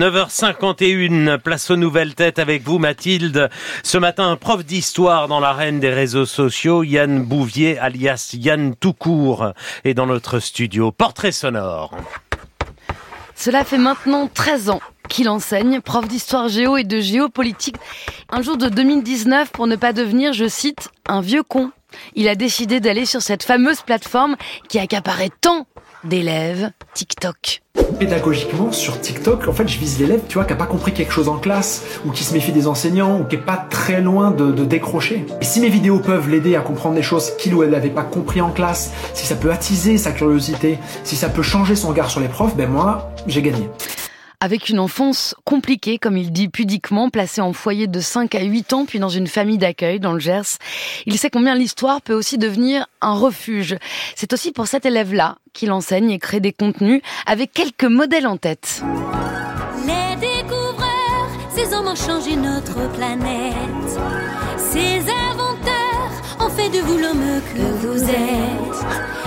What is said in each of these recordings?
9h51, place aux nouvelles têtes avec vous Mathilde. Ce matin, un prof d'histoire dans l'arène des réseaux sociaux, Yann Bouvier, alias Yann Toucourt, est dans notre studio. Portrait sonore. Cela fait maintenant 13 ans qu'il enseigne, prof d'histoire géo et de géopolitique. Un jour de 2019, pour ne pas devenir, je cite, un vieux con. Il a décidé d'aller sur cette fameuse plateforme qui accaparait tant d'élèves, TikTok. Pédagogiquement, sur TikTok, en fait, je vise l'élève, tu vois, qui a pas compris quelque chose en classe, ou qui se méfie des enseignants, ou qui est pas très loin de, décrocher. Et si mes vidéos peuvent l'aider à comprendre des choses qu'il ou elle n'avait pas compris en classe, si ça peut attiser sa curiosité, si ça peut changer son regard sur les profs, ben moi, j'ai gagné. Avec une enfance compliquée, comme il dit pudiquement, placé en foyer de 5 à 8 ans, puis dans une famille d'accueil dans le Gers, il sait combien l'histoire peut aussi devenir un refuge. C'est aussi pour cet élève-là qu'il enseigne et crée des contenus avec quelques modèles en tête. Les découvreurs, ces hommes ont changé notre planète. Ces inventeurs ont fait de vous l'homme que vous êtes.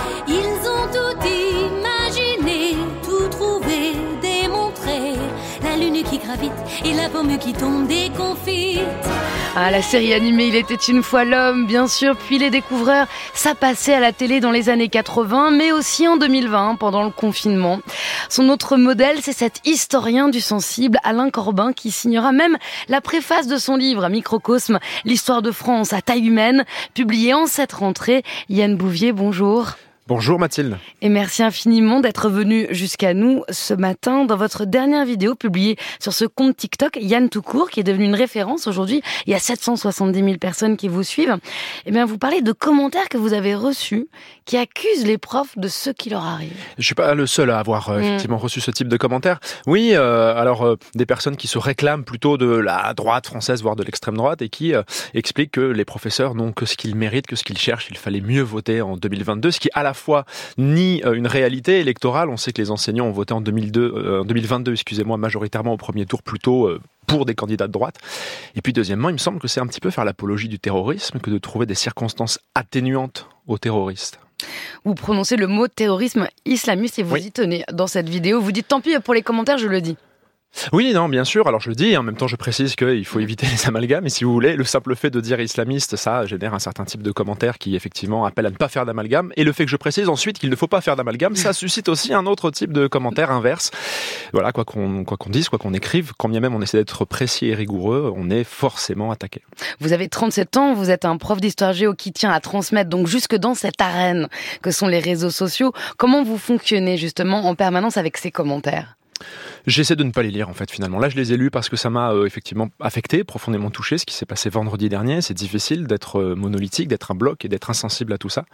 Gravite et la pomme qui tombe déconfite. Ah, la série animée Il était une fois l'homme, bien sûr, puis Les Découvreurs, ça passait à la télé dans les années 80, mais aussi en 2020, pendant le confinement. Son autre modèle, c'est cet historien du sensible, Alain Corbin, qui signera même la préface de son livre, Microcosme, l'histoire de France à taille humaine, publié en cette rentrée. Yann Bouvier, bonjour. Bonjour Mathilde. Et merci infiniment d'être venu jusqu'à nous ce matin dans votre dernière vidéo publiée sur ce compte TikTok, Yann Toucourt, qui est devenu une référence aujourd'hui. Il y a 770 000 personnes qui vous suivent. Eh bien, vous parlez de commentaires que vous avez reçus qui accusent les profs de ce qui leur arrive. Je suis pas le seul à avoir euh, mm. effectivement reçu ce type de commentaires. Oui, euh, alors euh, des personnes qui se réclament plutôt de la droite française, voire de l'extrême droite, et qui expliquent que les professeurs n'ont que ce qu'ils méritent, que ce qu'ils cherchent. Il fallait mieux voter en 2022, ce qui à la fois ni euh, une réalité électorale. On sait que les enseignants ont voté en 2002, en 2022, excusez-moi, majoritairement au premier tour plutôt euh, pour des candidats de droite. Et puis deuxièmement, il me semble que c'est un petit peu faire l'apologie du terrorisme que de trouver des circonstances atténuantes aux terroristes. Vous prononcez le mot terrorisme islamiste et vous y tenez dans cette vidéo. Vous dites tant pis pour les commentaires, je le dis. Oui, non, bien sûr. Alors je le dis, en même temps je précise qu'il faut éviter les amalgames. Et si vous voulez, le simple fait de dire islamiste, ça génère un certain type de commentaires qui effectivement appellent à ne pas faire d'amalgame. Et le fait que je précise ensuite qu'il ne faut pas faire d'amalgame, ça suscite aussi un autre type de commentaire inverse. Voilà, quoi qu'on quoi qu'on dise, quoi qu'on écrive, quand bien même on essaie d'être précis et rigoureux, on est forcément attaqué. Vous avez 37 ans, vous êtes un prof d'histoire géo qui tient à transmettre donc jusque dans cette arène que sont les réseaux sociaux. Comment vous fonctionnez justement en permanence avec ces commentaires? J'essaie de ne pas les lire en fait finalement. Là, je les ai lus parce que ça m'a euh, effectivement affecté, profondément touché, ce qui s'est passé vendredi dernier. C'est difficile d'être euh, monolithique, d'être un bloc et d'être insensible à tout ça.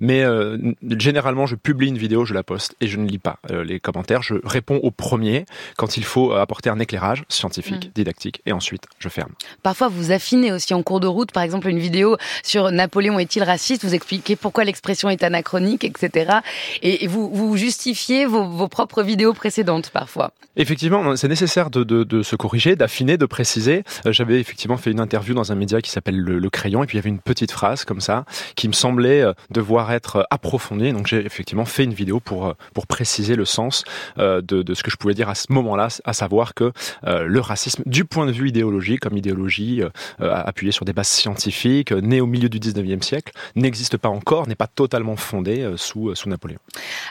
Mais euh, généralement, je publie une vidéo, je la poste et je ne lis pas les commentaires. Je réponds au premier quand il faut apporter un éclairage scientifique, mm. didactique, et ensuite je ferme. Parfois, vous affinez aussi en cours de route, par exemple une vidéo sur Napoléon est-il raciste, vous expliquez pourquoi l'expression est anachronique, etc. Et vous, vous justifiez vos, vos propres vidéos précédentes parfois. Effectivement, c'est nécessaire de, de, de, se corriger, d'affiner, de préciser. Euh, j'avais effectivement fait une interview dans un média qui s'appelle le, Crayon, et puis il y avait une petite phrase comme ça qui me semblait euh, devoir être euh, approfondie. Donc j'ai effectivement fait une vidéo pour pour préciser le sens de, de ce que je pouvais dire à ce moment-là, à savoir que le racisme, du point de vue idéologique, comme idéologie appuyée sur des bases scientifiques, née au milieu du 19e siècle, n'existe pas encore, n'est pas totalement fondée sous sous Napoléon.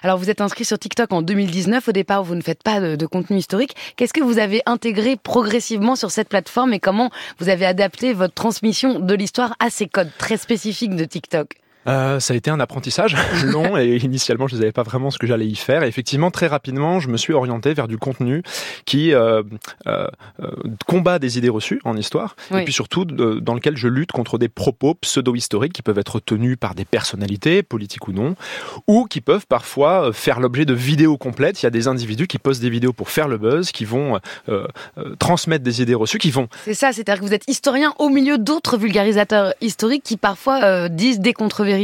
Alors vous êtes inscrit sur TikTok en 2019. Au départ, vous ne faites pas de, de contenu historique. Qu'est-ce que vous avez intégré progressivement sur cette plateforme et comment vous avez adapté votre transmission de l'histoire à ces codes très spécifiques de TikTok? Euh, ça a été un apprentissage long et initialement je ne savais pas vraiment ce que j'allais y faire. Et effectivement, très rapidement, je me suis orienté vers du contenu qui euh, euh, combat des idées reçues en histoire et puis surtout dans lequel je lutte contre des propos pseudo-historiques qui peuvent être tenus par des personnalités, politiques ou non, ou qui peuvent parfois faire l'objet de vidéos complètes. Il y a des individus qui postent des vidéos pour faire le buzz, qui vont transmettre des idées reçues, qui vont... C'est ça, c'est-à-dire que vous êtes historien au milieu d'autres vulgarisateurs historiques qui parfois disent des contre-vérités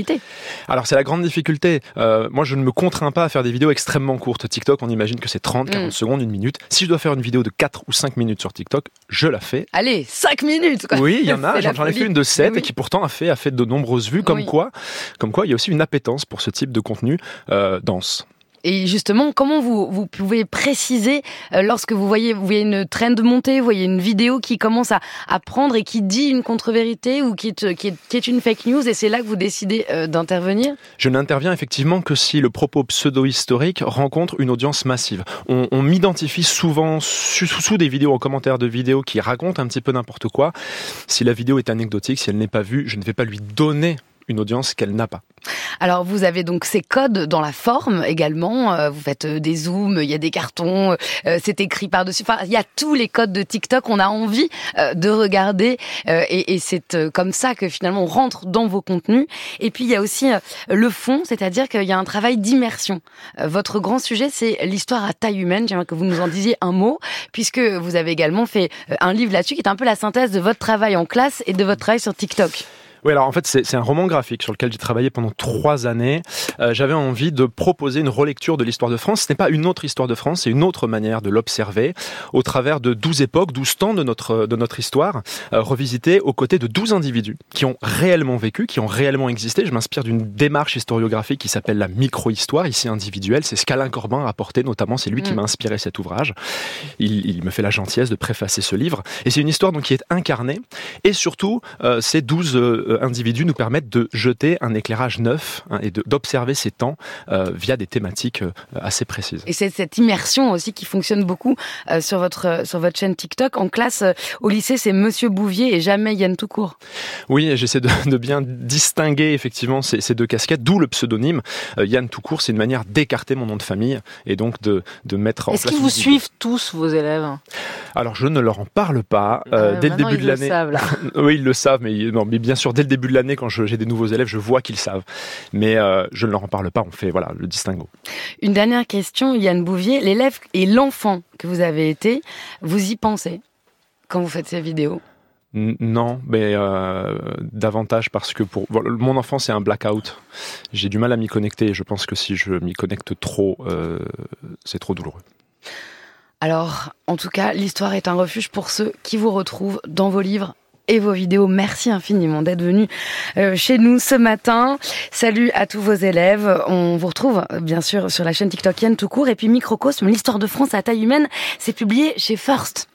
alors c'est la grande difficulté. Euh, moi je ne me contrains pas à faire des vidéos extrêmement courtes. TikTok on imagine que c'est 30, 40 mm. secondes, une minute. Si je dois faire une vidéo de 4 ou 5 minutes sur TikTok, je la fais. Allez, 5 minutes quoi. Oui, il y en a, j'en ai fait une de 7 et qui pourtant a fait, a fait de nombreuses vues, comme quoi, comme quoi il y a aussi une appétence pour ce type de contenu euh, dense. Et justement, comment vous, vous pouvez préciser euh, lorsque vous voyez, vous voyez une trend monter, vous voyez une vidéo qui commence à, prendre et qui dit une contre-vérité ou qui est, une fake news et c'est là que vous décidez euh, d'intervenir? Je n'interviens effectivement que si le propos pseudo-historique rencontre une audience massive. On, on m'identifie souvent sous, sous des vidéos en commentaire de vidéos qui racontent un petit peu n'importe quoi. Si la vidéo est anecdotique, si elle n'est pas vue, je ne vais pas lui donner une audience qu'elle n'a pas. Alors vous avez donc ces codes dans la forme également. Euh, vous faites euh, des zooms, il y a des cartons, euh, c'est écrit par dessus. Enfin, il y a tous les codes de TikTok. On a envie de regarder et c'est comme ça que finalement on rentre dans vos contenus. Et puis il y a aussi le fond, c'est-à-dire qu'il y a un travail d'immersion. Votre grand sujet, c'est l'histoire à taille humaine. J'aimerais que vous nous en disiez un mot, puisque vous avez également fait un livre là-dessus qui est un peu la synthèse de votre travail en classe et de votre travail sur TikTok. Oui, alors en fait, c'est un roman graphique sur lequel j'ai travaillé pendant trois années. Euh, J'avais envie de proposer une relecture de l'histoire de France. Ce n'est pas une autre histoire de France, c'est une autre manière de l'observer au travers de douze époques, douze temps de notre, de notre histoire, euh, revisité aux côtés de douze individus qui ont réellement vécu, qui ont réellement existé. Je m'inspire d'une démarche historiographique qui s'appelle la micro-histoire, ici individuelle. C'est ce qu'Alain Corbin a apporté, notamment. C'est lui mmh. qui m'a inspiré cet ouvrage. Il, il, me fait la gentillesse de préfacer ce livre. Et c'est une histoire donc, qui est incarnée. Et surtout, euh, ces douze euh, individus nous permettent de jeter un éclairage neuf hein, et d'observer ces temps euh, via des thématiques euh, assez précises. Et c'est cette immersion aussi qui fonctionne beaucoup euh, sur votre sur votre chaîne TikTok. En classe, au lycée, c'est Monsieur Bouvier et jamais Yann Toucourt. Oui, j'essaie de, de, bien distinguer effectivement ces, ces deux casquettes, d'où le pseudonyme. Yann Toucourt, c'est une manière d'écarter mon nom de famille et donc de, de mettre en Est-ce qu'ils vous suivent tous, vos élèves? Alors, je ne leur en parle pas. Euh, dès le début de l'année. oui, ils le savent, mais, non, mais bien sûr, dès le début de l'année, quand j'ai des nouveaux élèves, je vois qu'ils savent. Mais euh, je ne leur en parle pas, on fait voilà le distinguo. Une dernière question, Yann Bouvier. L'élève et l'enfant que vous avez été, vous y pensez quand vous faites ces vidéos? Non, mais euh, davantage parce que pour mon enfant c'est un blackout. J'ai du mal à m'y connecter. Je pense que si je m'y connecte trop, euh, c'est trop douloureux. Alors, en tout cas, l'histoire est un refuge pour ceux qui vous retrouvent dans vos livres et vos vidéos. Merci infiniment d'être venu euh, chez nous ce matin. Salut à tous vos élèves. On vous retrouve bien sûr sur la chaîne TikTokienne tout court. Et puis Microcosme, l'histoire de France à taille humaine, c'est publié chez First.